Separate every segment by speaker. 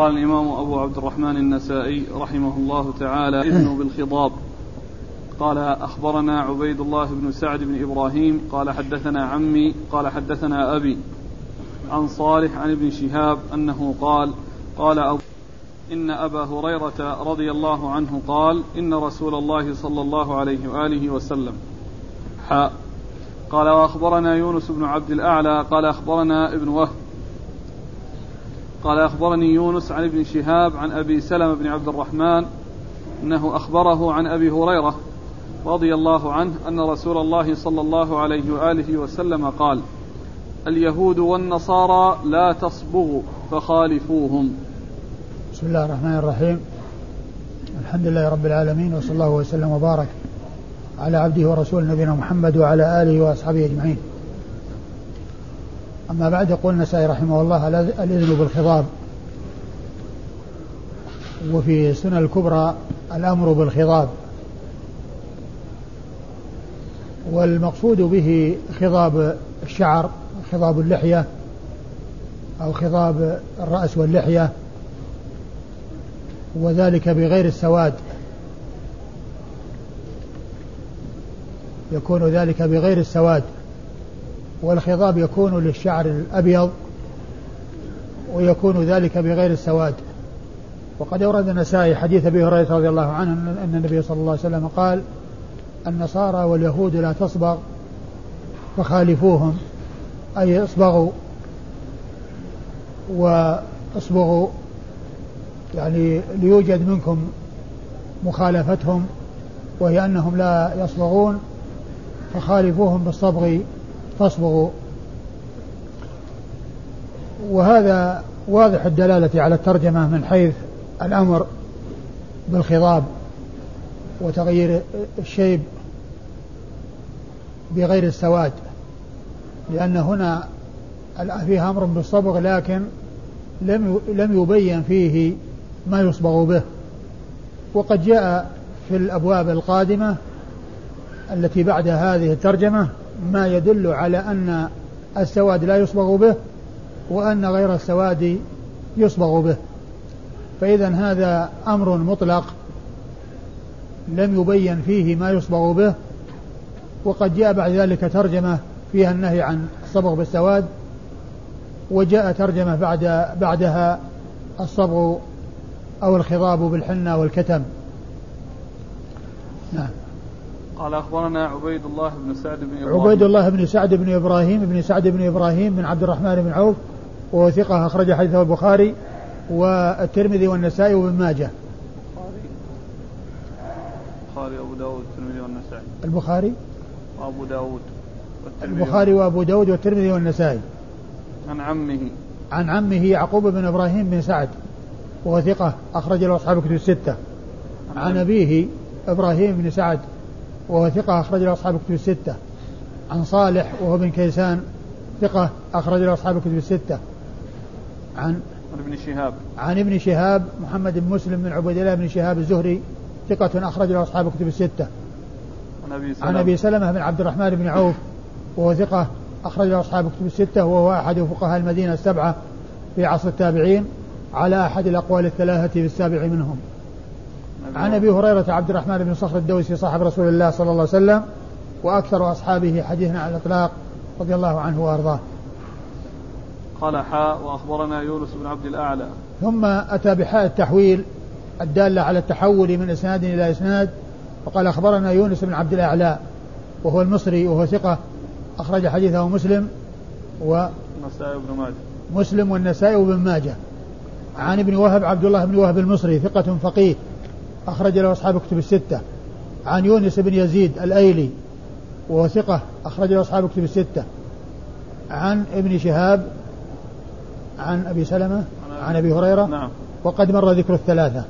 Speaker 1: قال الإمام أبو عبد الرحمن النسائي رحمه الله تعالى إذن بالخضاب. قال أخبرنا عبيد الله بن سعد بن إبراهيم قال حدثنا عمي قال حدثنا أبي عن صالح عن ابن شهاب أنه قال قال أبو إن أبا هريرة رضي الله عنه قال إن رسول الله صلى الله عليه وآله وسلم. حاء قال وأخبرنا يونس بن عبد الأعلى قال أخبرنا ابن وهب قال أخبرني يونس عن ابن شهاب عن أبي سلمة بن عبد الرحمن أنه أخبره عن أبي هريرة رضي الله عنه أن رسول الله صلى الله عليه وآله وسلم قال اليهود والنصارى لا تصبغوا فخالفوهم.
Speaker 2: بسم الله الرحمن الرحيم. الحمد لله رب العالمين وصلى الله وسلم وبارك على عبده ورسوله نبينا محمد وعلى آله وأصحابه أجمعين. أما بعد يقول النسائي رحمه الله الإذن بالخضاب وفي السنة الكبرى الأمر بالخضاب والمقصود به خضاب الشعر خضاب اللحية أو خضاب الرأس واللحية وذلك بغير السواد. يكون ذلك بغير السواد. والخضاب يكون للشعر الأبيض ويكون ذلك بغير السواد. وقد أورد النسائي حديث أبي هريرة رضي الله عنه أن النبي صلى الله عليه وسلم قال النصارى واليهود لا تصبغ فخالفوهم أي اصبغوا واصبغوا يعني ليوجد منكم مخالفتهم وهي أنهم لا يصبغون فخالفوهم بالصبغ فاصبغوا. وهذا واضح الدلالة على الترجمة من حيث الأمر بالخضاب وتغيير الشيب بغير السواد لأن هنا فيها أمر بالصبغ لكن لم لم يبين فيه ما يصبغ به. وقد جاء في الأبواب القادمة التي بعد هذه الترجمة ما يدل على أن السواد لا يصبغ به وأن غير السواد يصبغ به. فإذا هذا أمر مطلق لم يبين فيه ما يصبغ به وقد جاء بعد ذلك ترجمة فيها النهي عن الصبغ بالسواد وجاء ترجمة بعد بعدها الصبغ أو الخضاب بالحنة والكتم.
Speaker 1: نعم. قال أخبرنا عبيد الله بن سعد بن إبراهيم.
Speaker 2: عبيد الله بن سعد بن إبراهيم بن سعد بن إبراهيم بن عبد الرحمن بن عوف وهو ثقة أخرج حديثه البخاري والترمذي والنسائي وابن ماجه.
Speaker 1: البخاري. وأبو داود والترمذي والنسائي.
Speaker 2: البخاري؟
Speaker 1: وأبو داود
Speaker 2: البخاري وأبو داود والترمذي والنسائي.
Speaker 1: عن عمه.
Speaker 2: عن عمه يعقوب بن إبراهيم بن سعد وهو ثقة أخرج له أصحاب الكتب الستة. عن أبيه إبراهيم بن سعد وهو ثقة أخرج له أصحاب الكتب الستة. عن صالح وهو بن كيسان ثقة أخرج له أصحاب الكتب الستة. عن
Speaker 1: عن ابن شهاب.
Speaker 2: عن ابن شهاب محمد بن مسلم بن عبيد الله بن شهاب الزهري ثقة أخرج له أصحاب الكتب الستة.
Speaker 1: عن أبي
Speaker 2: سلمة عن أبي سلمة. بن عبد الرحمن بن عوف وهو ثقة أخرج له أصحاب الكتب الستة وهو أحد فقهاء المدينة السبعة في عصر التابعين على أحد الأقوال الثلاثة في السابع منهم. عن أبي هريرة عبد الرحمن بن صخر الدوسي صاحب رسول الله صلى الله عليه وسلم وأكثر أصحابه حديثا على الإطلاق رضي الله عنه وأرضاه.
Speaker 1: قال حاء وأخبرنا يونس بن عبد الأعلى.
Speaker 2: ثم أتى بحاء التحويل الدالة على التحول من إسناد إلى إسناد وقال أخبرنا يونس بن عبد الأعلى وهو المصري وهو ثقة أخرج حديثه مسلم و
Speaker 1: النسائي وابن ماجه
Speaker 2: مسلم والنسائي وابن ماجه عن ابن وهب عبد الله بن وهب المصري ثقة فقيه أخرج له أصحاب كتب الستة. عن يونس بن يزيد الأيلي وهو ثقة أخرج له أصحاب كتب الستة. عن ابن شهاب عن أبي سلمة عن أبي هريرة
Speaker 1: نعم.
Speaker 2: وقد مر ذكر الثلاثة.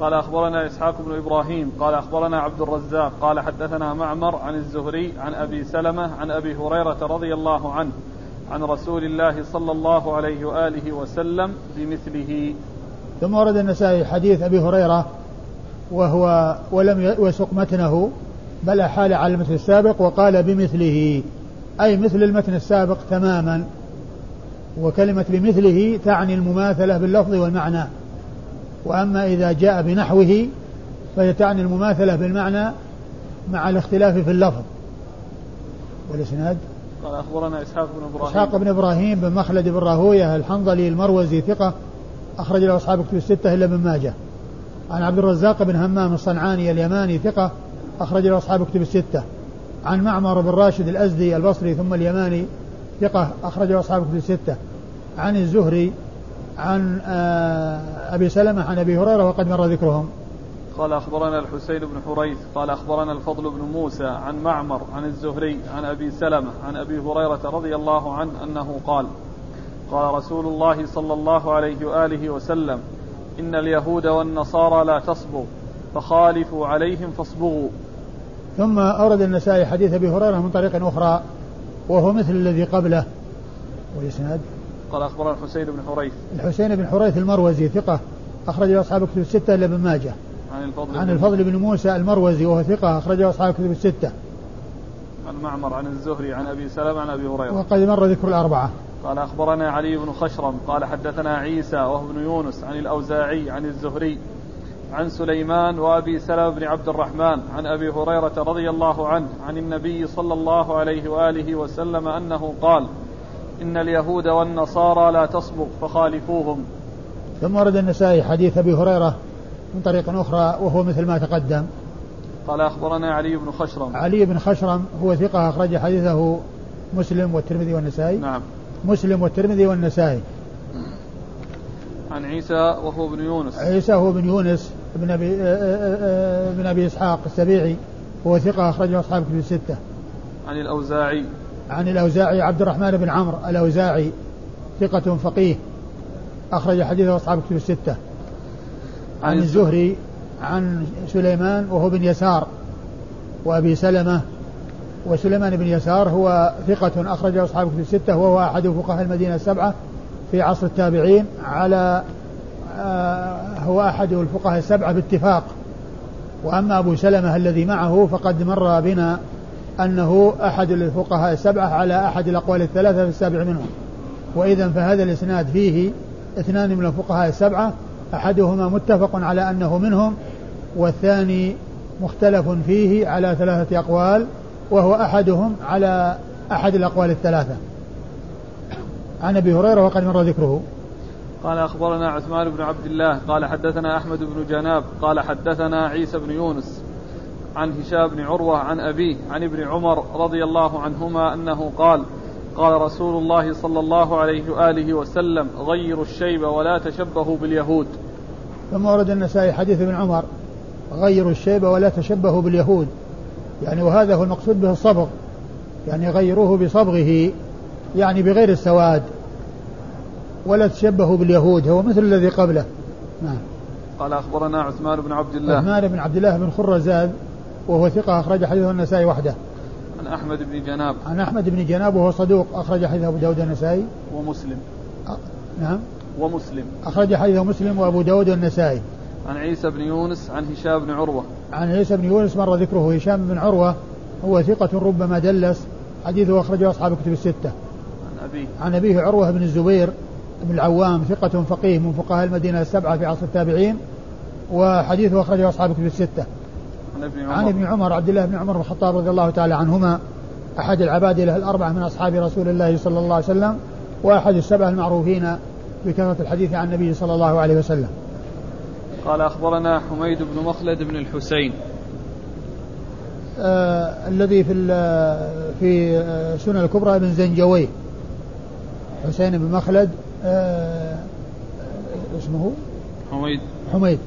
Speaker 1: قال أخبرنا إسحاق بن إبراهيم قال أخبرنا عبد الرزاق قال حدثنا معمر عن الزهري عن أبي سلمة عن أبي هريرة رضي الله عنه عن رسول الله صلى الله عليه وآله وسلم بمثله.
Speaker 2: ثم ورد النسائي حديث أبي هريرة وهو ولم يسق متنه بل أحال على المتن السابق وقال بمثله. أي مثل المتن السابق تماما. وكلمة بمثله تعني المماثلة باللفظ والمعنى. وأما إذا جاء بنحوه فهي تعني المماثلة بالمعنى مع الاختلاف في اللفظ. والإسناد؟
Speaker 1: قال أخبرنا إسحاق بن إبراهيم.
Speaker 2: إسحاق بن إبراهيم بن مخلد بن راهوية الحنظلي المروزي ثقة أخرج له أصحاب كتب الستة إلا ابن ماجه. عن عبد الرزاق بن همام الصنعاني اليماني ثقة أخرج له أصحاب كتب الستة. عن معمر بن راشد الأزدي البصري ثم اليماني ثقة أخرج له أصحاب كتب الستة. عن الزهري عن آه، أبي سلمة عن أبي هريرة وقد مر ذكرهم.
Speaker 1: قال أخبرنا الحسين بن حريث قال أخبرنا الفضل بن موسى عن معمر عن الزهري عن أبي سلمة عن أبي هريرة رضي الله عنه أنه قال قال رسول الله صلى الله عليه وآله وسلم إن اليهود والنصارى لا تصبغ فخالفوا عليهم فاصبغوا.
Speaker 2: ثم أورد النسائي حديث أبي هريرة من طريق أخرى وهو مثل الذي قبله. والإسناد؟
Speaker 1: قال أخبرنا الحسين بن حريث.
Speaker 2: الحسين بن حريث المروزي ثقة أخرج أصحاب كتب الستة إلا ابن ماجه.
Speaker 1: عن الفضل
Speaker 2: عن الفضل بن موسى المروزي وهو ثقة أخرجه أصحاب كتب الستة.
Speaker 1: عن معمر عن الزهري عن أبي سلمة عن أبي هريرة.
Speaker 2: وقد مر ذكر الأربعة.
Speaker 1: قال أخبرنا علي بن خشرم قال حدثنا عيسى وهو ابن يونس عن الأوزاعي عن الزهري عن سليمان وأبي سلمة بن عبد الرحمن عن أبي هريرة رضي الله عنه عن النبي صلى الله عليه وآله وسلم أنه قال إن اليهود والنصارى لا تصبغ فخالفوهم.
Speaker 2: ثم ورد النسائي حديث أبي هريرة من طريق أخرى وهو مثل ما تقدم.
Speaker 1: قال أخبرنا علي بن خشرم.
Speaker 2: علي بن خشرم هو ثقة أخرج حديثه مسلم والترمذي والنسائي.
Speaker 1: نعم.
Speaker 2: مسلم والترمذي والنسائي
Speaker 1: عن عيسى وهو ابن يونس
Speaker 2: عيسى هو بن يونس بن أبي آه، آه، آه، بن أبي إسحاق السبيعي هو ثقة أخرجه أصحاب كتب الستة.
Speaker 1: عن الأوزاعي
Speaker 2: عن الأوزاعي عبد الرحمن بن عمرو الأوزاعي ثقة فقيه أخرج حديثه أصحاب كتب الستة. عن الزهري عن سليمان وهو بن يسار وأبي سلمة وسليمان بن يسار هو ثقة أخرجه أصحاب كتب الستة وهو أحد فقهاء المدينة السبعة في عصر التابعين على آه، هو أحد الفقهاء السبعة باتفاق. وأما أبو سلمة الذي معه فقد مر بنا أنه أحد الفقهاء السبعة على أحد الأقوال الثلاثة في السابع منهم. وإذا فهذا الإسناد فيه اثنان من الفقهاء السبعة أحدهما متفق على أنه منهم والثاني مختلف فيه على ثلاثة أقوال. وهو أحدهم على أحد الأقوال الثلاثة. عن أبي هريرة وقد مر ذكره.
Speaker 1: قال أخبرنا عثمان بن عبد الله قال حدثنا أحمد بن جناب قال حدثنا عيسى بن يونس عن هشام بن عروة عن أبيه عن ابن عمر رضي الله عنهما أنه قال قال رسول الله صلى الله عليه وآله وسلم غيروا الشيب ولا تشبهوا باليهود.
Speaker 2: ثم ورد النسائي حديث ابن عمر غيروا الشيب ولا تشبهوا باليهود. يعني وهذا هو المقصود به الصبغ يعني غيروه بصبغه يعني بغير السواد ولا تشبهوا باليهود هو مثل الذي قبله. نعم.
Speaker 1: قال أخبرنا عثمان بن عبد الله.
Speaker 2: عثمان بن عبد الله بن خرزاد وهو ثقة أخرج حديثه النسائي وحده.
Speaker 1: عن أحمد بن جناب.
Speaker 2: عن أحمد بن جناب وهو صدوق أخرج حديثه أبو داود النسائي.
Speaker 1: ومسلم.
Speaker 2: أ... نعم.
Speaker 1: ومسلم.
Speaker 2: أخرج حديثه مسلم وأبو داود والنسائي
Speaker 1: عن عيسى بن يونس عن هشام بن عروة.
Speaker 2: عن عيسى بن يونس مر ذكره هشام بن عروة هو ثقة ربما دلس حديثه أخرجه أصحاب الكتب الستة.
Speaker 1: عن أبيه.
Speaker 2: عن أبيه عروة بن الزبير بن العوام ثقة فقيه من فقهاء المدينة السبعة في عصر التابعين وحديثه أخرجه أصحاب الكتب الستة.
Speaker 1: عن ابن عمر.
Speaker 2: عن ابن عمر عبد الله بن عمر بن الخطاب رضي الله تعالى عنهما أحد العبادلة الأربعة من أصحاب رسول الله صلى الله عليه وسلم وأحد السبعة المعروفين بكثرة الحديث عن النبي صلى الله عليه وسلم.
Speaker 1: قال أخبرنا حميد بن مخلد بن الحسين.
Speaker 2: آه الذي في في سنن الكبرى بن زنجوي. حسين بن مخلد آه اسمه؟
Speaker 1: حميد.
Speaker 2: حميد.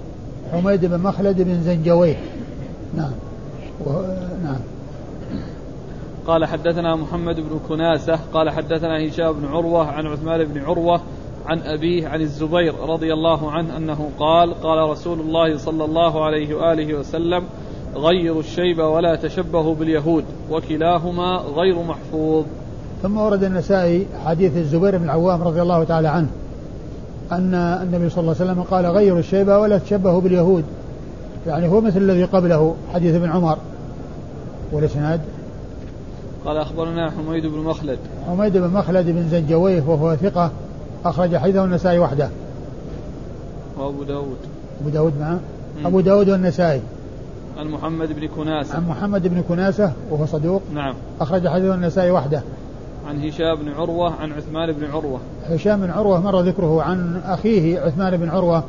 Speaker 2: حميد بن مخلد بن زنجوي. نعم. نعم.
Speaker 1: قال حدثنا محمد بن كناسة قال حدثنا هشام بن عروة عن عثمان بن عروة عن أبيه عن الزبير رضي الله عنه أنه قال قال رسول الله صلى الله عليه وآله وسلم غيروا الشيب ولا تشبهوا باليهود وكلاهما غير محفوظ.
Speaker 2: ثم ورد النسائي حديث الزبير بن العوام رضي الله تعالى عنه أن النبي صلى الله عليه وسلم قال غيروا الشيب ولا تشبهوا باليهود. يعني هو مثل الذي قبله حديث ابن عمر. والإسناد؟
Speaker 1: قال أخبرنا حميد بن مخلد.
Speaker 2: حميد بن مخلد بن زنجويه وهو ثقة. أخرج حديثه النسائي وحده.
Speaker 1: وأبو داود.
Speaker 2: أبو داود معه أبو داود والنسائي.
Speaker 1: عن محمد بن كناسة.
Speaker 2: عن محمد بن كناسة وهو صدوق.
Speaker 1: نعم.
Speaker 2: أخرج حديثه النسائي وحده.
Speaker 1: عن هشام بن عروة عن عثمان بن عروة.
Speaker 2: هشام بن عروة مر ذكره عن أخيه عثمان بن عروة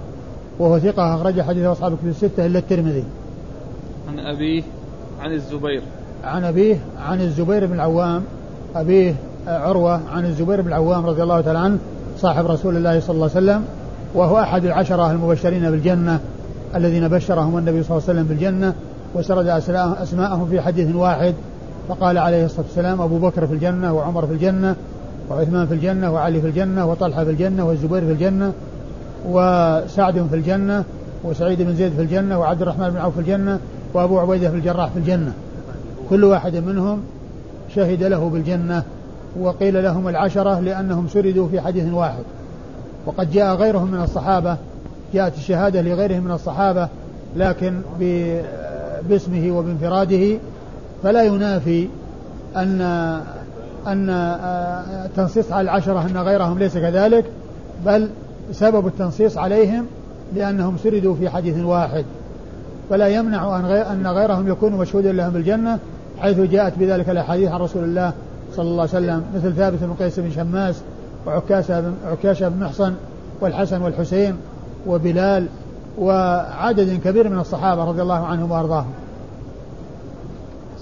Speaker 2: وهو ثقة أخرج حديثه أصحاب الكتب الستة إلا الترمذي.
Speaker 1: عن أبيه عن الزبير.
Speaker 2: عن أبيه عن الزبير بن العوام. أبيه عروة عن الزبير بن العوام رضي الله تعالى عنه. صاحب رسول الله صلى الله عليه وسلم وهو أحد العشرة المبشرين بالجنة الذين بشرهم النبي صلى الله عليه وسلم بالجنة وسرد أسماءهم في حديث واحد فقال عليه الصلاة والسلام أبو بكر في الجنة وعمر في الجنة وعثمان في الجنة وعلي في الجنة وطلحة في الجنة والزبير في الجنة وسعد في الجنة وسعيد بن زيد في الجنة وعبد الرحمن بن عوف في الجنة وأبو عبيدة في الجراح في الجنة. كل واحد منهم شهد له بالجنة. وقيل لهم العشرة لأنهم سردوا في حديث واحد. وقد جاء غيرهم من الصحابة جاءت الشهادة لغيرهم من الصحابة لكن باسمه وبانفراده. فلا ينافي أن أن التنصيص على العشرة أن غيرهم ليس كذلك بل سبب التنصيص عليهم لأنهم سردوا في حديث واحد. فلا يمنع أن, غير أن غيرهم يكونوا مشهودا لهم بالجنة حيث جاءت بذلك الأحاديث عن رسول الله صلى الله عليه وسلم مثل ثابت بن قيس بن شماس وعكاشة بن, عكاشة بن محصن والحسن والحسين وبلال وعدد كبير من الصحابة رضي الله عنهم وأرضاهم.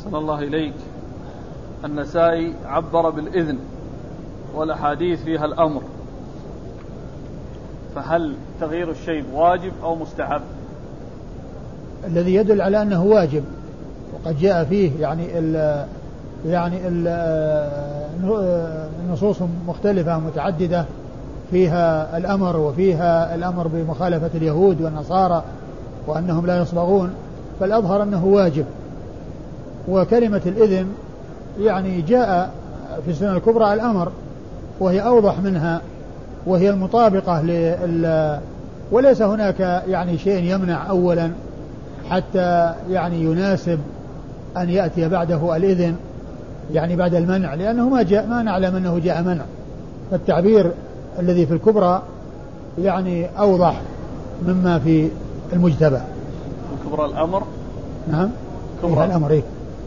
Speaker 1: صلى الله إليك. النسائي عبر بالإذن والأحاديث فيها الأمر. فهل تغيير الشيء واجب أو مستحب؟
Speaker 2: الذي يدل على أنه واجب وقد جاء فيه يعني ال يعني النصوص مختلفة متعددة. فيها الأمر وفيها الأمر بمخالفة اليهود والنصارى وأنهم لا يصبغون. فالأظهر أنه واجب. وكلمة الإذن يعني جاء في السنة الكبرى الأمر وهي أوضح منها وهي المطابقة لل وليس هناك يعني شيء يمنع أولا حتى يعني يناسب أن يأتي بعده الإذن. يعني بعد المنع لأنه ما جاء ما نعلم أنه جاء منع. فالتعبير الذي في الكبرى يعني أوضح مما في المجتبى.
Speaker 1: الكبرى الأمر؟
Speaker 2: نعم. كبرى. الأمر إيه؟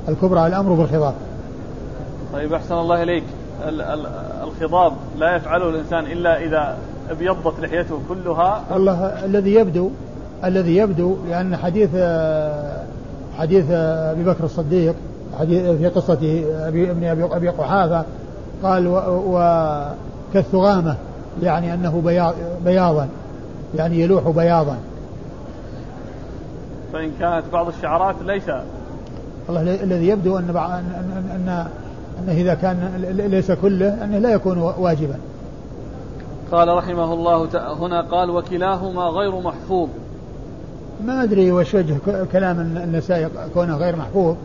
Speaker 2: الكبرى الأمر بالخضاب.
Speaker 1: طيب أحسن الله إليك. الخضاب لا يفعله الإنسان إلا إذا أبيضت لحيته كلها.
Speaker 2: الله الذي يبدو الذي يبدو لأن حديث حديث أبي بكر الصديق حديث في قصة أبي ابن أبي, أبي قحافة قال وكالثغامة يعني أنه بياض بياضا يعني يلوح بياضا.
Speaker 1: فإن كانت بعض الشعرات ليس.
Speaker 2: الله الذي يبدو أن أن أن أنه إذا كان ليس كله أنه لا يكون واجبا.
Speaker 1: قال رحمه الله هنا قال وكلاهما غير محفوظ.
Speaker 2: ما أدري وش وجه كلام النسائي كونه غير محفوظ.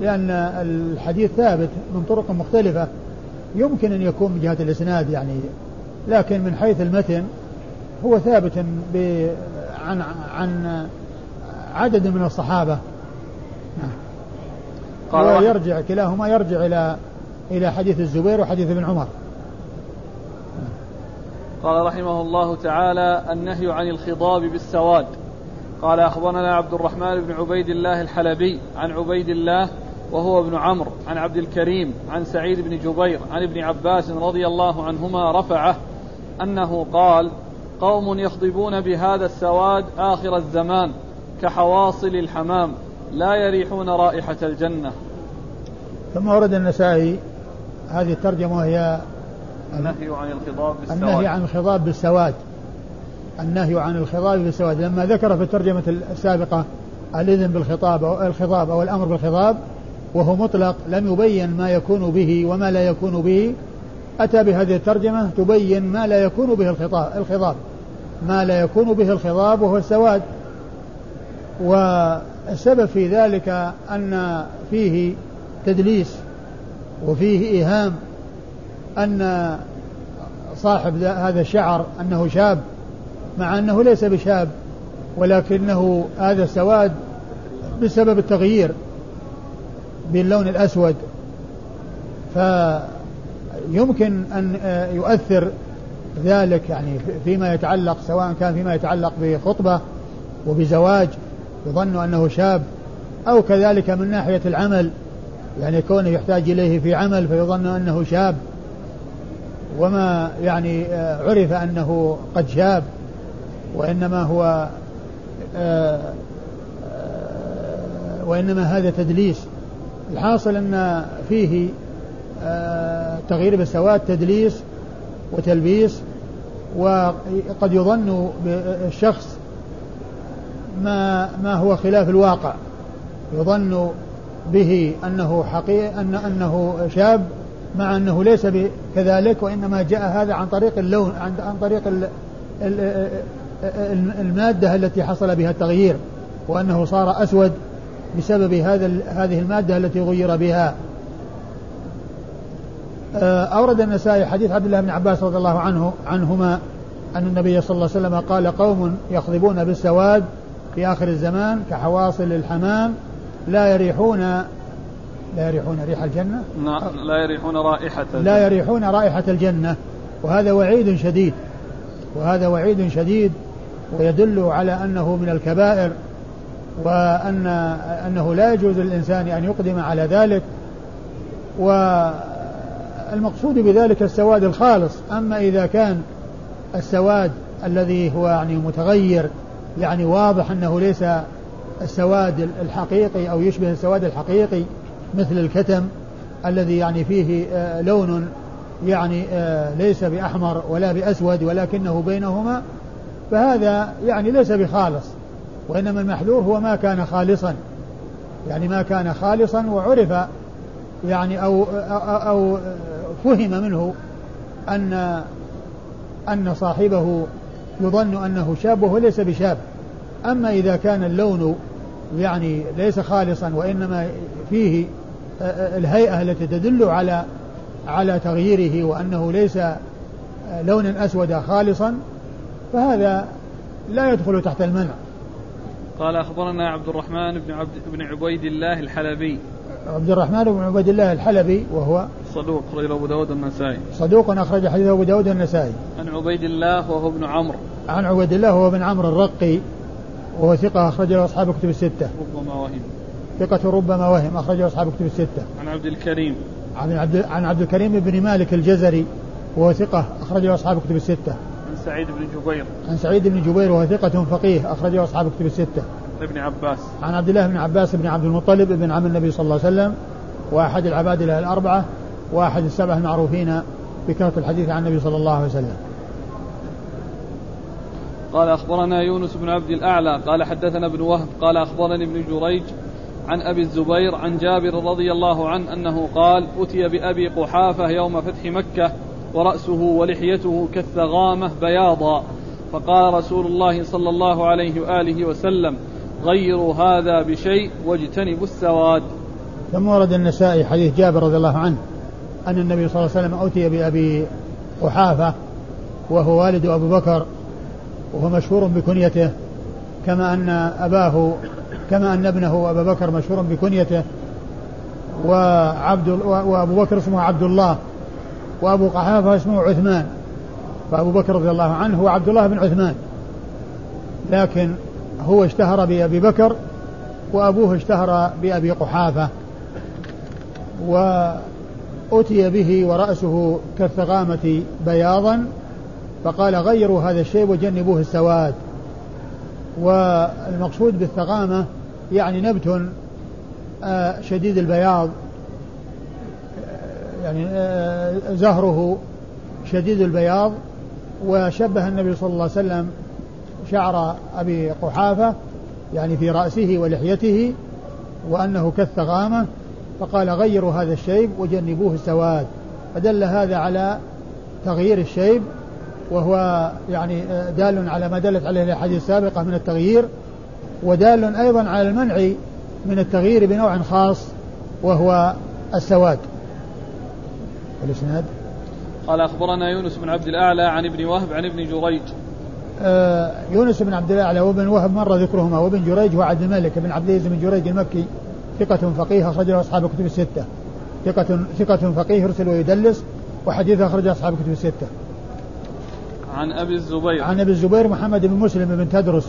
Speaker 2: لأن الحديث ثابت من طرق مختلفة. يمكن أن يكون من جهة الإسناد يعني لكن من حيث المتن هو ثابت عن عن عدد من الصحابة. قال يرجع كلاهما يرجع إلى إلى حديث الزبير وحديث ابن عمر.
Speaker 1: قال رحمه الله تعالى النهي عن الخضاب بالسواد. قال أخبرنا عبد الرحمن بن عبيد الله الحلبي عن عبيد الله وهو ابن عمرو عن عبد الكريم عن سعيد بن جبير عن ابن عباس رضي الله عنهما رفعه أنه قال قوم يخضبون بهذا السواد آخر الزمان كحواصل الحمام لا يريحون رائحة الجنة.
Speaker 2: ثم ورد النسائي هذه الترجمة وهي
Speaker 1: النهي عن الخضاب بالسواد.
Speaker 2: النهي عن الخضاب بالسواد. النهي عن الخضاب بالسواد. لما ذكر في الترجمة السابقة الإذن بالخطاب أو الخضاب أو الأمر بالخضاب وهو مطلق لم يبين ما يكون به وما لا يكون به. أتى بهذه الترجمة تبين ما لا يكون به الخطاب الخضاب. ما لا يكون به الخضاب وهو السواد. والسبب في ذلك أن فيه تدليس وفيه إيهام أن صاحب هذا الشعر أنه شاب مع أنه ليس بشاب ولكنه هذا السواد بسبب التغيير. باللون الأسود. فيمكن أن يؤثر ذلك يعني فيما يتعلق سواء كان فيما يتعلق بخطبة وبزواج يظن أنه شاب أو كذلك من ناحية العمل يعني كونه يحتاج إليه في عمل فيظن أنه شاب. وما يعني آه، عرف أنه قد شاب وإنما هو آه، آه، وإنما هذا تدليس. الحاصل أن فيه تغيير بالسواد تدليس وتلبيس وقد يظن بالشخص ما ما هو خلاف الواقع. يظن به أنه حقيقي أن أنه شاب مع أنه ليس كذلك وإنما جاء هذا عن طريق اللون عن طريق المادة التي حصل بها التغيير وأنه صار أسود بسبب هذا هذه المادة التي غير بها. آه، أورد النسائي حديث عبد الله بن عباس رضي الله عنه عنهما أن النبي صلى الله عليه وسلم قال قوم يخضبون بالسواد في آخر الزمان كحواصل الحمام لا يريحون لا يريحون ريح الجنة
Speaker 1: لا يريحون رائحة
Speaker 2: الجنة. لا يريحون رائحة الجنة وهذا وعيد شديد وهذا وعيد شديد ويدل على أنه من الكبائر وأن أنه لا يجوز للإنسان أن يقدم على ذلك والمقصود بذلك السواد الخالص. أما إذا كان السواد الذي هو يعني متغير يعني واضح أنه ليس السواد الحقيقي أو يشبه السواد الحقيقي مثل الكتم الذي يعني فيه آه، لون يعني آه، ليس بأحمر ولا بأسود ولكنه بينهما فهذا يعني ليس بخالص. وإنما المحذور هو ما كان خالصا. يعني ما كان خالصا وعرف يعني أو أو فهم منه أن أن صاحبه يظن أنه شاب وهو ليس بشاب. أما إذا كان اللون يعني ليس خالصا وإنما فيه الهيئة التي تدل على على تغييره وأنه ليس لونا أسود خالصا فهذا لا يدخل تحت المنع.
Speaker 1: قال أخبرنا عبد الرحمن بن عبد بن عبيد الله الحلبي.
Speaker 2: عبد الرحمن بن عبيد الله الحلبي وهو
Speaker 1: صدوق أخرج أبو داود النسائي.
Speaker 2: صدوق أخرج حديث أبو داود النسائي.
Speaker 1: عن عبيد الله وهو ابن عمرو.
Speaker 2: عن عبيد الله وهو ابن عمرو الرقي وهو ثقة أخرجه أصحاب كتب الستة.
Speaker 1: ربما وهم.
Speaker 2: ثقة ربما وهم أخرجه أصحاب كتب الستة.
Speaker 1: عن عبد الكريم.
Speaker 2: عن عبد عن عبد الكريم بن مالك الجزري وهو ثقة أخرجه أصحاب كتب الستة.
Speaker 1: سعيد بن جبير.
Speaker 2: عن سعيد بن جبير وهو ثقة فقيه أخرجه أصحاب كتب الستة.
Speaker 1: عن ابن عباس.
Speaker 2: عن عبد الله بن عباس بن عبد المطلب بن عم النبي صلى الله عليه وسلم وأحد العباد الأربعة وأحد السبعة المعروفين بكثرة الحديث عن النبي صلى الله عليه وسلم.
Speaker 1: قال أخبرنا يونس بن عبد الأعلى قال حدثنا ابن وهب قال أخبرني ابن جريج عن أبي الزبير عن جابر رضي الله عنه أنه قال أتي بأبي قحافة يوم فتح مكة ورأسه ولحيته كالثغامة بياضا. فقال رسول الله صلى الله عليه وآله وسلم غيروا هذا بشيء واجتنبوا السواد.
Speaker 2: ثم ورد النسائي حديث جابر رضي الله عنه أن النبي صلى الله عليه وسلم أتي بأبي قحافة وهو والد أبو بكر وهو مشهور بكنيته كما أن أباه كما أن ابنه أبا بكر مشهور بكنيته وعبد وأبو بكر اسمه عبد الله وأبو قحافة اسمه عثمان فأبو بكر رضي الله عنه هو عبد الله بن عثمان. لكن هو اشتهر بأبي بكر وأبوه اشتهر بأبي قحافة. وأتي به ورأسه كالثغامة بياضا فقال غيروا هذا الشيء وجنبوه السواد. والمقصود بالثغامة يعني نبت آه، شديد البياض. يعني آه، زهره شديد البياض وشبه النبي صلى الله عليه وسلم شعر أبي قحافة يعني في رأسه ولحيته وأنه كالثغامة فقال غيروا هذا الشيب وجنبوه السواد فدل هذا على تغيير الشيب وهو يعني دال على ما دلت عليه الأحاديث السابقة من التغيير ودال أيضا على المنع من التغيير بنوع خاص وهو السواد. الإسناد
Speaker 1: قال أخبرنا يونس بن عبد الأعلى عن ابن وهب عن ابن جريج.
Speaker 2: آه يونس بن عبد الأعلى وابن وهب مر ذكرهما وابن جريج وعبد الملك بن عبد العزيز بن جريج المكي ثقة فقيه أخرج له أصحاب الكتب الستة. ثقة ثقة فقيه يرسل ويدلس وحديث أخرج أصحاب كتب الستة.
Speaker 1: عن أبي الزبير
Speaker 2: عن أبي الزبير محمد بن مسلم بن تدرس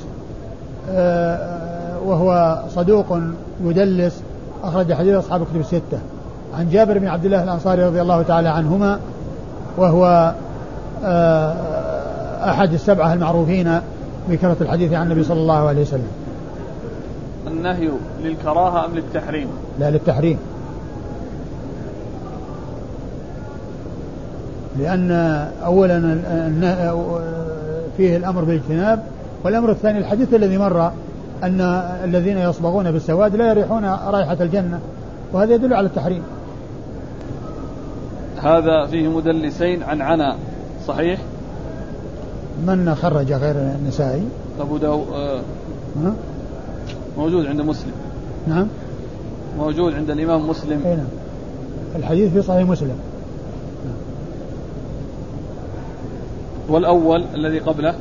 Speaker 2: آه، وهو صدوق يدلس أخرج حديث أصحاب كتب الستة. عن جابر بن عبد الله الأنصاري رضي الله تعالى عنهما وهو آه، أحد السبعة المعروفين بكثرة الحديث عن النبي صلى الله عليه وسلم.
Speaker 1: النهي للكراهة أم للتحريم؟
Speaker 2: لا للتحريم. لأن أولا فيه الأمر بالاجتناب والأمر الثاني الحديث الذي مر أن الذين يصبغون بالسواد لا يريحون رائحة الجنة وهذا يدل على التحريم.
Speaker 1: هذا فيه مدلسين عن عنا صحيح؟
Speaker 2: من خرج غير النسائي؟
Speaker 1: أبو داو آه موجود عند مسلم.
Speaker 2: نعم.
Speaker 1: موجود عند الإمام مسلم.
Speaker 2: أي نعم. الحديث في صحيح مسلم.
Speaker 1: والأول الذي قبله؟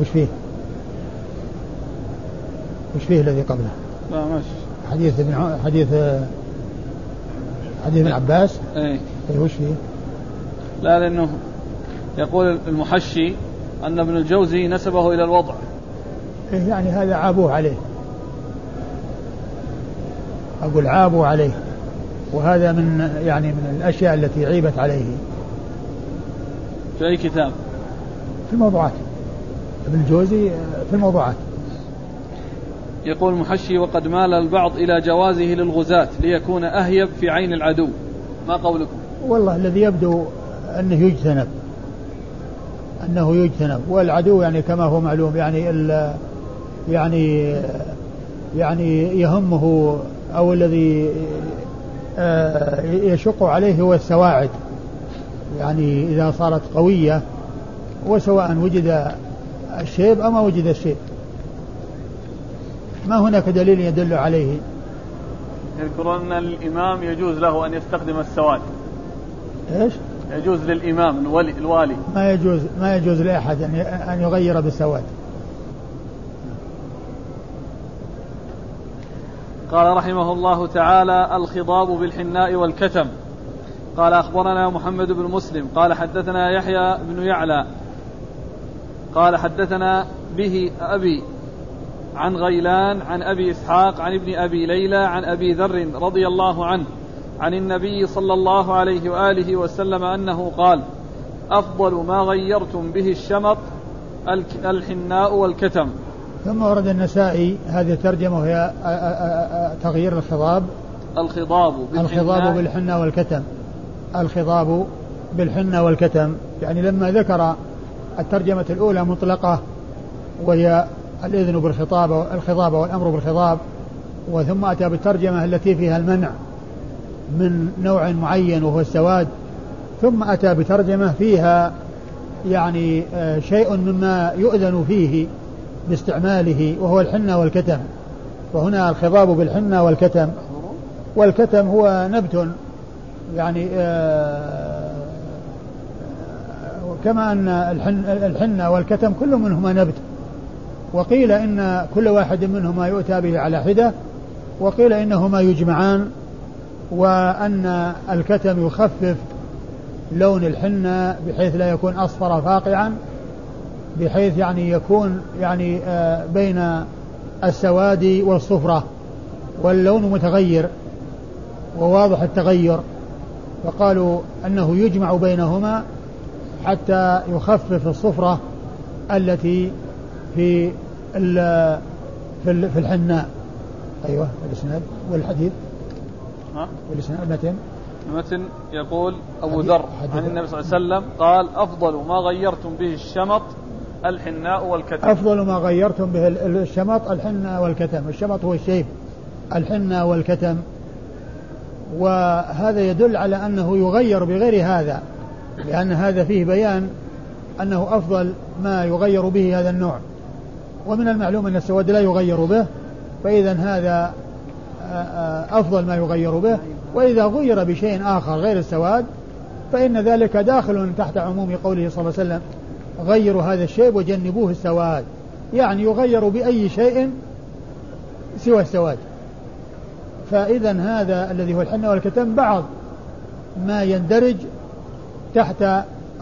Speaker 2: وش فيه؟ وش فيه الذي قبله؟
Speaker 1: لا ماشي.
Speaker 2: حديث ابن حديث حديث ابن عباس؟
Speaker 1: إيه.
Speaker 2: إيه وش فيه؟
Speaker 1: لا لأنه يقول المحشي أن ابن الجوزي نسبه إلى الوضع.
Speaker 2: إيه يعني هذا عابوه عليه. أقول عابوا عليه. وهذا من يعني من الأشياء التي عيبت عليه.
Speaker 1: في أي كتاب؟
Speaker 2: في الموضوعات. ابن الجوزي في الموضوعات.
Speaker 1: يقول المحشي وقد مال البعض إلى جوازه للغزاة ليكون أهيب في عين العدو. ما قولكم؟
Speaker 2: والله الذي يبدو أنه يجتنب. أنه يجتنب. والعدو يعني كما هو معلوم يعني يعني يعني يهمه أو الذي آه، يشق عليه هو السواعد. يعني إذا صارت قوية وسواء وجد الشيب أو ما وجد الشيب. ما هناك دليل يدل عليه؟
Speaker 1: يذكرون أن الإمام يجوز له أن يستخدم السواد.
Speaker 2: إيش؟
Speaker 1: يجوز للإمام الولي الوالي.
Speaker 2: ما يجوز ما يجوز لأحد أن يغير بالسواد.
Speaker 1: قال رحمه الله تعالى الخضاب بالحناء والكتم. قال أخبرنا محمد بن مسلم. قال حدثنا يحيى بن يعلى. قال حدثنا به أبي عن غيلان عن أبي إسحاق عن ابن أبي ليلى عن أبي ذر رضي الله عنه عن النبي صلى الله عليه وآله وسلم أنه قال أفضل ما غيرتم به الشمط الحناء والكتم.
Speaker 2: ثم ورد النسائي هذه الترجمة وهي تغيير الخضاب.
Speaker 1: الخضاب
Speaker 2: الخضاب بالحنة والكتم. الخضاب بالحنة والكتم. يعني لما ذكر الترجمة الأولى مطلقة وهي الإذن بالخطاب الخضاب والأمر بالخضاب وثم أتى بالترجمة التي فيها المنع من نوع معين وهو السواد ثم أتى بترجمة فيها يعني آه، شيء مما يؤذن فيه باستعماله وهو الحنة والكتم. وهنا الخضاب بالحنة والكتم. والكتم هو نبت يعني آه، كما أن الحنة والكتم كل منهما نبت. وقيل إن كل واحد منهما يؤتى به على حدة وقيل إنهما يجمعان وأن الكتم يخفف لون الحنة بحيث لا يكون أصفر فاقعا بحيث يعني يكون يعني آه، بين السواد والصفرة واللون متغير وواضح التغير. فقالوا أنه يجمع بينهما حتى يخفف الصفرة التي في في في الحناء. أيوه الإسناد والحديث.
Speaker 1: ها؟
Speaker 2: والإسناد المتن
Speaker 1: المتن يقول أبو ذر عن النبي صلى الله عليه وسلم قال أفضل ما غيرتم به الشمط الحناء والكتم.
Speaker 2: أفضل ما غيرتم به الشمط الحناء والكتم. الشمط هو الشيب. الحناء والكتم. وهذا يدل على أنه يغير بغير هذا. لأن هذا فيه بيان أنه أفضل ما يغير به هذا النوع. ومن المعلوم أن السواد لا يغير به فإذا هذا أفضل ما يغير به. وإذا غير بشيء آخر غير السواد فإن ذلك داخل تحت عموم قوله صلى الله عليه وسلم غيروا هذا الشيء وجنبوه السواد يعني يغير بأي شيء سوى السواد. فإذا هذا الذي هو الحنة والكتم بعض ما يندرج تحت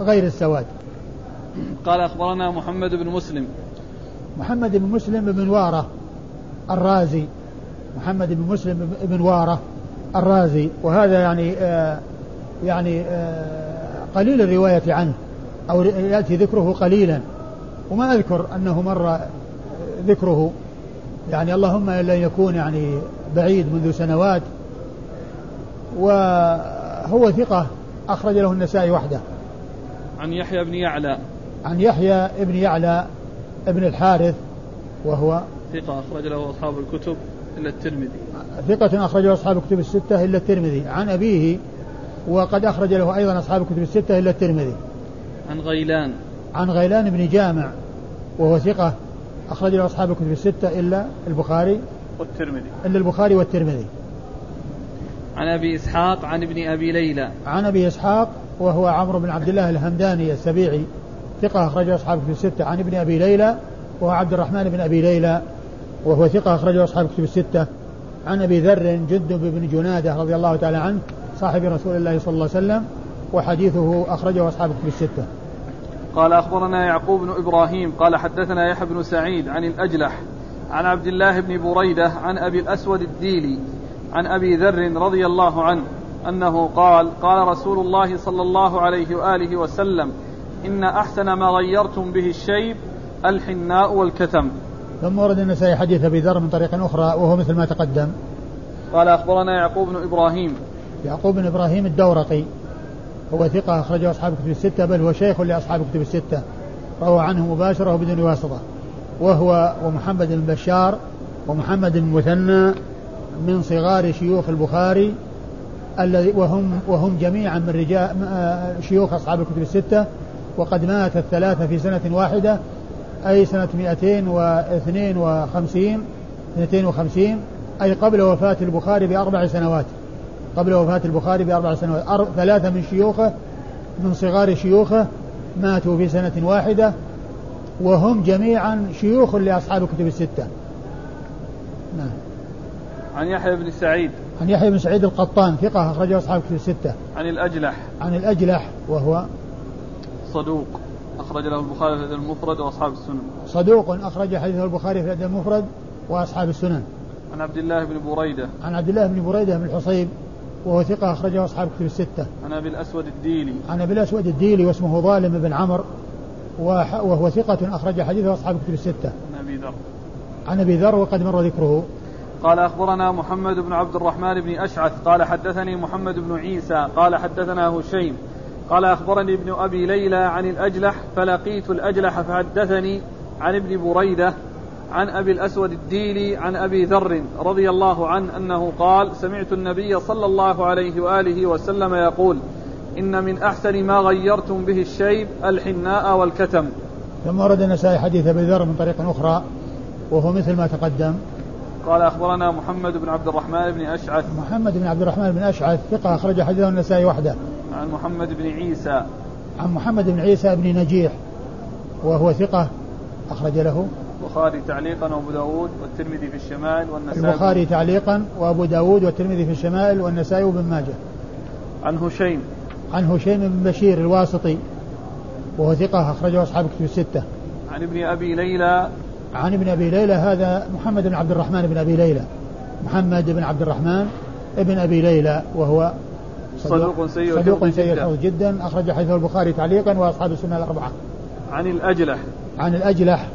Speaker 2: غير السواد.
Speaker 1: قال أخبرنا محمد بن مسلم
Speaker 2: محمد بن مسلم بن وارة الرازي. محمد بن مسلم بن وارة الرازي. وهذا يعني آه يعني آه قليل الرواية عنه أو يأتي ذكره قليلا. وما أذكر أنه مر ذكره. يعني اللهم إلا يكون يعني بعيد منذ سنوات. وهو ثقة أخرج له النسائي وحده.
Speaker 1: عن يحيى بن يعلى.
Speaker 2: عن يحيى بن يعلى ابن الحارث وهو
Speaker 1: ثقة أخرج له أصحاب الكتب إلا الترمذي.
Speaker 2: ثقة أخرج له أصحاب الكتب الستة إلا الترمذي. عن أبيه وقد أخرج له أيضا أصحاب الكتب الستة إلا الترمذي.
Speaker 1: عن غيلان.
Speaker 2: عن غيلان بن جامع وهو ثقة أخرج له أصحاب الكتب الستة إلا البخاري
Speaker 1: والترمذي.
Speaker 2: إلا البخاري والترمذي.
Speaker 1: عن أبي إسحاق عن ابن أبي ليلى.
Speaker 2: عن أبي إسحاق وهو عمرو بن عبد الله الهمداني السبيعي ثقة أخرج أصحاب الكتب الستة. عن ابن أبي ليلى وهو عبد الرحمن بن أبي ليلى وهو ثقة أخرجه أصحاب الكتب الستة. عن أبي ذر جندب بن جنادة رضي الله تعالى عنه صاحب رسول الله صلى الله عليه وسلم وحديثه أخرجه أصحاب الكتب الستة.
Speaker 1: قال أخبرنا يعقوب بن إبراهيم قال حدثنا يحيى بن سعيد عن الأجلح عن عبد الله بن بريدة عن أبي الأسود الديلي عن أبي ذر رضي الله عنه أنه قال قال رسول الله صلى الله عليه وآله وسلم إن أحسن ما غيرتم به الشيب الحناء والكتم.
Speaker 2: ثم ورد النسائي حديث أبي ذر من طريق أخرى وهو مثل ما تقدم.
Speaker 1: قال أخبرنا يعقوب بن إبراهيم.
Speaker 2: يعقوب بن إبراهيم الدورقي. هو ثقة أخرجه أصحاب الكتب الستة بل هو شيخ لأصحاب الكتب الستة. روى عنه مباشرة وبدون واسطة. وهو ومحمد بن بشار ومحمد بن مثنى من صغار شيوخ البخاري الذي وهم وهم جميعا من رجال شيوخ أصحاب الكتب الستة. وقد مات الثلاثة في سنة واحدة أي سنة 252 250 أي قبل وفاة البخاري بأربع سنوات. قبل وفاة البخاري بأربع سنوات. ثلاثة من شيوخه من صغار شيوخه ماتوا في سنة واحدة وهم جميعا شيوخ لأصحاب الكتب الستة.
Speaker 1: نعم. عن يحيى بن سعيد.
Speaker 2: عن يحيى بن سعيد القطان ثقة أخرجه أصحاب الكتب الستة.
Speaker 1: عن الأجلح.
Speaker 2: عن الأجلح وهو
Speaker 1: صدوق أخرج له البخاري في الأدب المفرد وأصحاب السنن
Speaker 2: صدوق أخرج حديثه البخاري في الأدب المفرد وأصحاب السنن
Speaker 1: عن عبد الله بن بريدة
Speaker 2: عن عبد الله بن بريدة بن الحصيب وهو ثقة أخرجه أصحاب الكتب الستة.
Speaker 1: عن أبي الأسود الديلي.
Speaker 2: عن أبي الأسود الديلي واسمه ظالم بن عمرو وهو ثقة أخرج حديثه أصحاب الكتب الستة.
Speaker 1: عن أبي ذر.
Speaker 2: عن أبي ذر وقد مر ذكره.
Speaker 1: قال أخبرنا محمد بن عبد الرحمن بن أشعث قال حدثني محمد بن عيسى قال حدثنا هشيم قال أخبرني ابن أبي ليلى عن الأجلح فلقيت الأجلح فحدثني عن ابن بريدة عن أبي الأسود الديلي عن أبي ذر رضي الله عنه أنه قال سمعت النبي صلى الله عليه وآله وسلم يقول إن من أحسن ما غيرتم به الشيب الحناء والكتم.
Speaker 2: ثم ورد النسائي حديث أبي ذر من طريق أخرى وهو مثل ما تقدم.
Speaker 1: قال أخبرنا محمد بن عبد الرحمن بن أشعث.
Speaker 2: محمد بن عبد الرحمن بن أشعث ثقة أخرج حديثه النسائي وحده.
Speaker 1: عن محمد بن عيسى.
Speaker 2: عن محمد بن عيسى بن نجيح وهو ثقة أخرج له.
Speaker 1: البخاري تعليقا وأبو داود والترمذي في الشمائل والنسائي
Speaker 2: البخاري تعليقا وأبو داود والترمذي في الشمائل والنسائي وابن ماجه.
Speaker 1: عن هشيم.
Speaker 2: عن هشيم بن بشير الواسطي وهو ثقة أخرجه أصحاب الكتب الستة.
Speaker 1: عن ابن أبي ليلى.
Speaker 2: عن ابن أبي ليلى هذا محمد بن عبد الرحمن بن أبي ليلى. محمد بن عبد الرحمن ابن أبي ليلى وهو
Speaker 1: صدوق سيء
Speaker 2: صدوق سيء الحفظ جدا. أخرج حديثه البخاري تعليقا وأصحاب السنة الأربعة.
Speaker 1: عن الأجلح
Speaker 2: عن الأجلح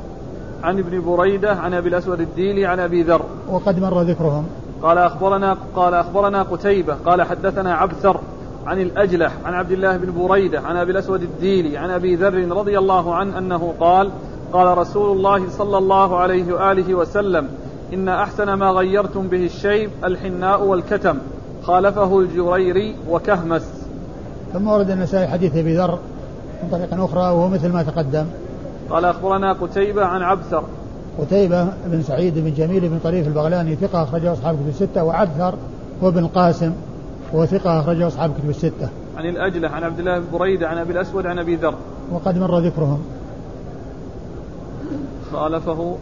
Speaker 1: عن ابن بريدة عن أبي الأسود الديلي عن أبي ذر.
Speaker 2: وقد مر ذكرهم.
Speaker 1: قال أخبرنا قال أخبرنا قتيبة قال حدثنا عبثر عن الأجلح عن عبد الله بن بريدة عن أبي الأسود الديلي عن أبي ذر رضي الله عنه أنه قال قال رسول الله صلى الله عليه وآله وسلم إن أحسن ما غيرتم به الشيب الحناء والكتم. خالفه الجريري وكهمس
Speaker 2: ثم ورد النسائي حديث أبي ذر من طريق أخرى وهو مثل ما تقدم
Speaker 1: قال أخبرنا قتيبة عن عبثر
Speaker 2: قتيبة بن سعيد بن جميل بن طريف البغلاني ثقة أخرجه أصحاب كتب الستة وعبثر هو ابن القاسم وهو ثقة أخرجه أصحاب كتب الستة.
Speaker 1: عن الأجلح عن عبد الله بن بريدة عن أبي الأسود عن أبي ذر.
Speaker 2: وقد مر ذكرهم.
Speaker 1: خالفه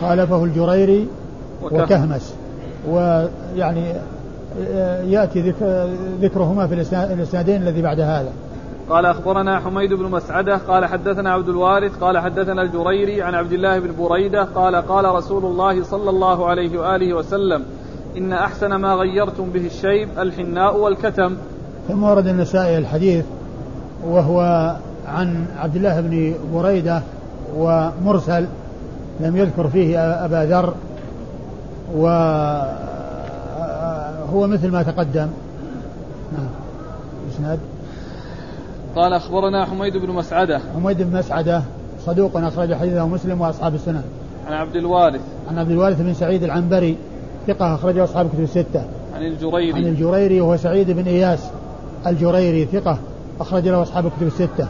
Speaker 2: خالفه الجريري وكهمس ويعني يأتي ذكرهما في الإسنادين الذي بعد هذا.
Speaker 1: قال أخبرنا حميد بن مسعدة قال حدثنا عبد الوارث قال حدثنا الجريري عن عبد الله بن بريدة قال قال رسول الله صلى الله عليه وآله وسلم إن أحسن ما غيرتم به الشيب الحناء والكتم.
Speaker 2: ثم ورد النسائي الحديث وهو عن عبد الله بن بريدة ومرسل لم يذكر فيه أبا ذر وهو مثل ما تقدم. نعم.
Speaker 1: إسناد. قال أخبرنا حميد بن مسعدة.
Speaker 2: حميد بن مسعدة صدوق أخرج حديثه مسلم وأصحاب السنن.
Speaker 1: عن عبد الوارث.
Speaker 2: عن عبد الوارث بن سعيد العنبري ثقة أخرجه أصحاب كتب الستة.
Speaker 1: عن الجريري.
Speaker 2: عن الجريري وهو سعيد بن إياس الجريري ثقة أخرج له أصحاب كتب الستة.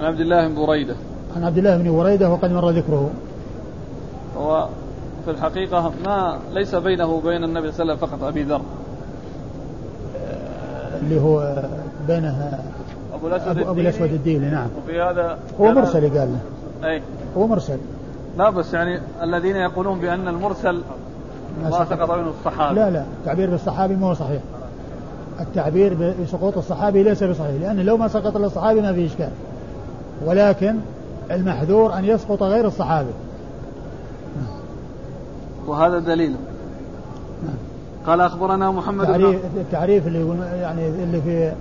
Speaker 1: عن عبد الله بن بريدة.
Speaker 2: عن عبد الله بن بريدة وقد مر ذكره.
Speaker 1: هو في الحقيقة ما ليس بينه وبين النبي صلى الله عليه وسلم فقط أبي ذر.
Speaker 2: اللي هو بينها أبو الأسود أبو, الأسود الديلي نعم.
Speaker 1: وفي هذا
Speaker 2: هو مرسل قال له.
Speaker 1: أي.
Speaker 2: هو مرسل.
Speaker 1: لا بس يعني الذين يقولون بأن المرسل ما سقط. منه الصحابي
Speaker 2: لا لا. التعبير بالصحابي ما هو صحيح. التعبير بسقوط الصحابي ليس بصحيح لأن لو ما سقط الصحابي ما في إشكال. ولكن المحذور أن يسقط غير الصحابي.
Speaker 1: وهذا دليل. قال أخبرنا محمد
Speaker 2: التعريف, التعريف اللي يعني اللي في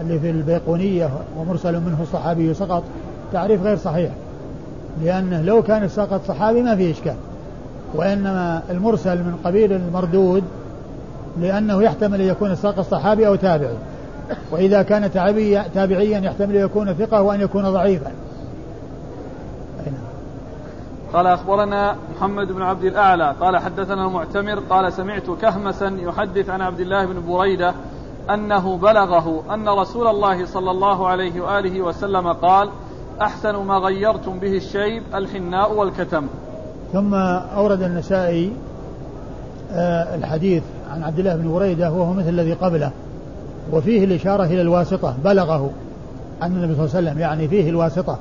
Speaker 2: اللي في البيقونية ومرسل منه الصحابي سقط تعريف غير صحيح. لأنه لو كان سقط صحابي ما في إشكال. وإنما المرسل من قبيل المردود لأنه يحتمل أن يكون الساقط صحابي أو تابعي. وإذا كان تابعيا يحتمل أن يكون ثقة وأن يكون ضعيفا.
Speaker 1: قال أخبرنا محمد بن عبد الأعلى قال حدثنا المعتمر قال سمعت كهمسا يحدث عن عبد الله بن بريدة أنه بلغه أن رسول الله صلى الله عليه وآله وسلم قال أحسن ما غيرتم به الشيب الحناء والكتم.
Speaker 2: ثم أورد النسائي آه، الحديث عن عبد الله بن بريدة وهو مثل الذي قبله وفيه الإشارة إلى الواسطة بلغه عن النبي صلى الله عليه وسلم يعني فيه الواسطة.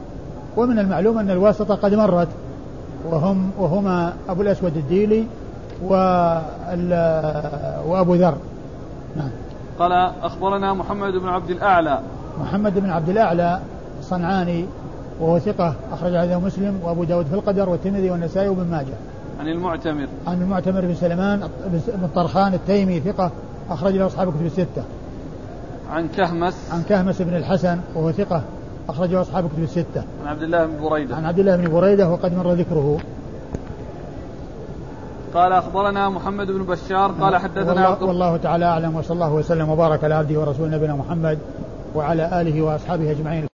Speaker 2: ومن المعلوم أن الواسطة قد مرت. وهم وهما أبو الأسود الديلي وأبو ذر.
Speaker 1: نعم. قال أخبرنا محمد بن عبد الأعلى.
Speaker 2: محمد بن عبد الأعلى صنعاني وهو ثقة أخرج هذا مسلم وأبو داود في القدر والترمذي والنسائي وابن ماجه.
Speaker 1: عن المعتمر.
Speaker 2: عن المعتمر بن سلمان بن طرخان التيمي ثقة أخرج له أصحاب كتب الستة.
Speaker 1: عن كهمس.
Speaker 2: عن كهمس بن الحسن وهو ثقة أخرجه أصحاب كتب الستة.
Speaker 1: عن عبد الله بن بريدة.
Speaker 2: عن عبد الله بن بريدة وقد مر ذكره.
Speaker 1: قال أخبرنا محمد بن بشار قال حدثنا
Speaker 2: والله, والله تعالى أعلم وصلى الله وسلم وبارك على عبده ورسول نبينا محمد وعلى آله وأصحابه أجمعين